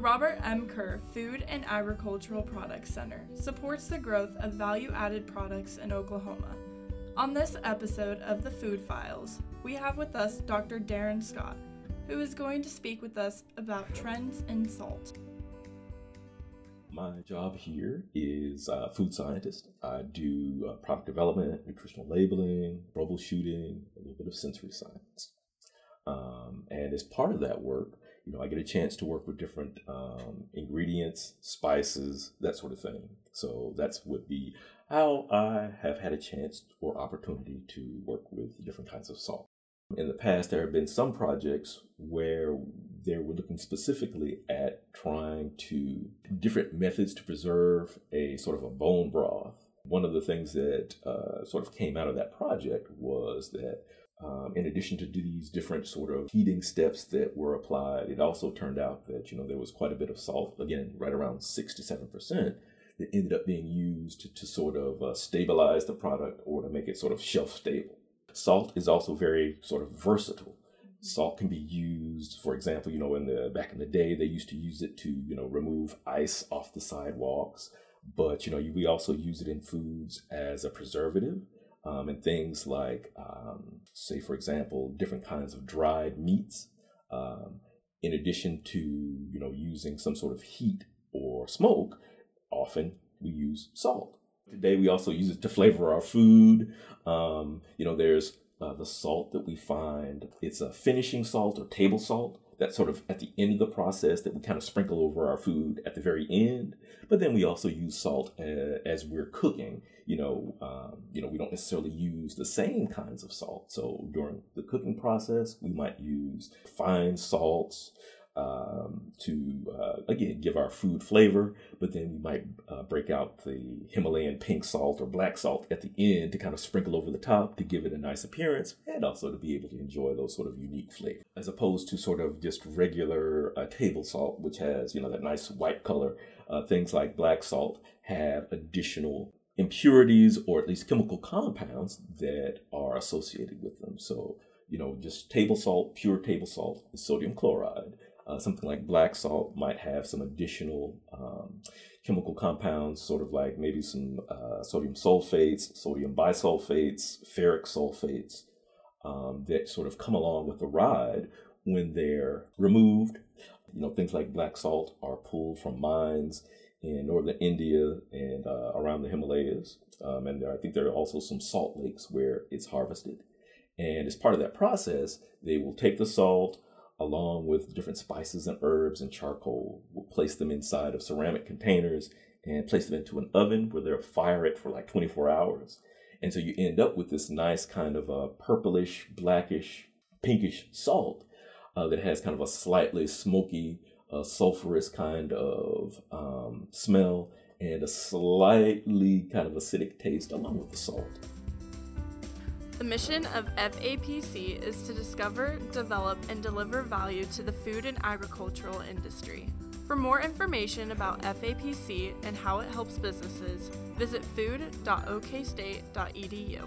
Robert M. Kerr Food and Agricultural Products Center supports the growth of value added products in Oklahoma. On this episode of the Food Files, we have with us Dr. Darren Scott, who is going to speak with us about trends in salt. My job here is uh, food scientist. I do uh, product development, nutritional labeling, troubleshooting, a little bit of sensory science. Um, and as part of that work, you know, I get a chance to work with different um, ingredients, spices, that sort of thing. So that's would be how I have had a chance or opportunity to work with different kinds of salt. In the past, there have been some projects where they were looking specifically at trying to different methods to preserve a sort of a bone broth. One of the things that uh, sort of came out of that project was that um, in addition to these different sort of heating steps that were applied, it also turned out that you know there was quite a bit of salt, again right around six to seven percent, that ended up being used to, to sort of uh, stabilize the product or to make it sort of shelf stable. Salt is also very sort of versatile. Salt can be used, for example, you know, in the back in the day they used to use it to you know remove ice off the sidewalks, but you know we also use it in foods as a preservative um, and things like, um, say, for example, different kinds of dried meats. Um, in addition to you know using some sort of heat or smoke, often we use salt. Today we also use it to flavor our food. Um, you know, there's uh, the salt that we find. It's a finishing salt or table salt that's sort of at the end of the process that we kind of sprinkle over our food at the very end. But then we also use salt uh, as we're cooking. You know, um, you know, we don't necessarily use the same kinds of salt. So during the cooking process, we might use fine salts um, to uh, again give our food flavor, but then we might uh, break out the Himalayan pink salt or black salt at the end to kind of sprinkle over the top to give it a nice appearance and also to be able to enjoy those sort of unique flavors, as opposed to sort of just regular uh, table salt, which has you know that nice white color. Uh, things like black salt have additional impurities or at least chemical compounds that are associated with them. So you know, just table salt, pure table salt, is sodium chloride uh, something like black salt might have some additional um, chemical compounds, sort of like maybe some uh, sodium sulfates, sodium bisulfates, ferric sulfates, um, that sort of come along with the ride when they're removed. You know, things like black salt are pulled from mines in northern India and uh, around the Himalayas. Um, and there, I think there are also some salt lakes where it's harvested. And as part of that process, they will take the salt, along with different spices and herbs and charcoal. We'll place them inside of ceramic containers and place them into an oven where they'll fire it for like 24 hours. And so you end up with this nice kind of a purplish, blackish, pinkish salt uh, that has kind of a slightly smoky, uh, sulfurous kind of um, smell and a slightly kind of acidic taste along with the salt. The mission of FAPC is to discover, develop, and deliver value to the food and agricultural industry. For more information about FAPC and how it helps businesses, visit food.okstate.edu.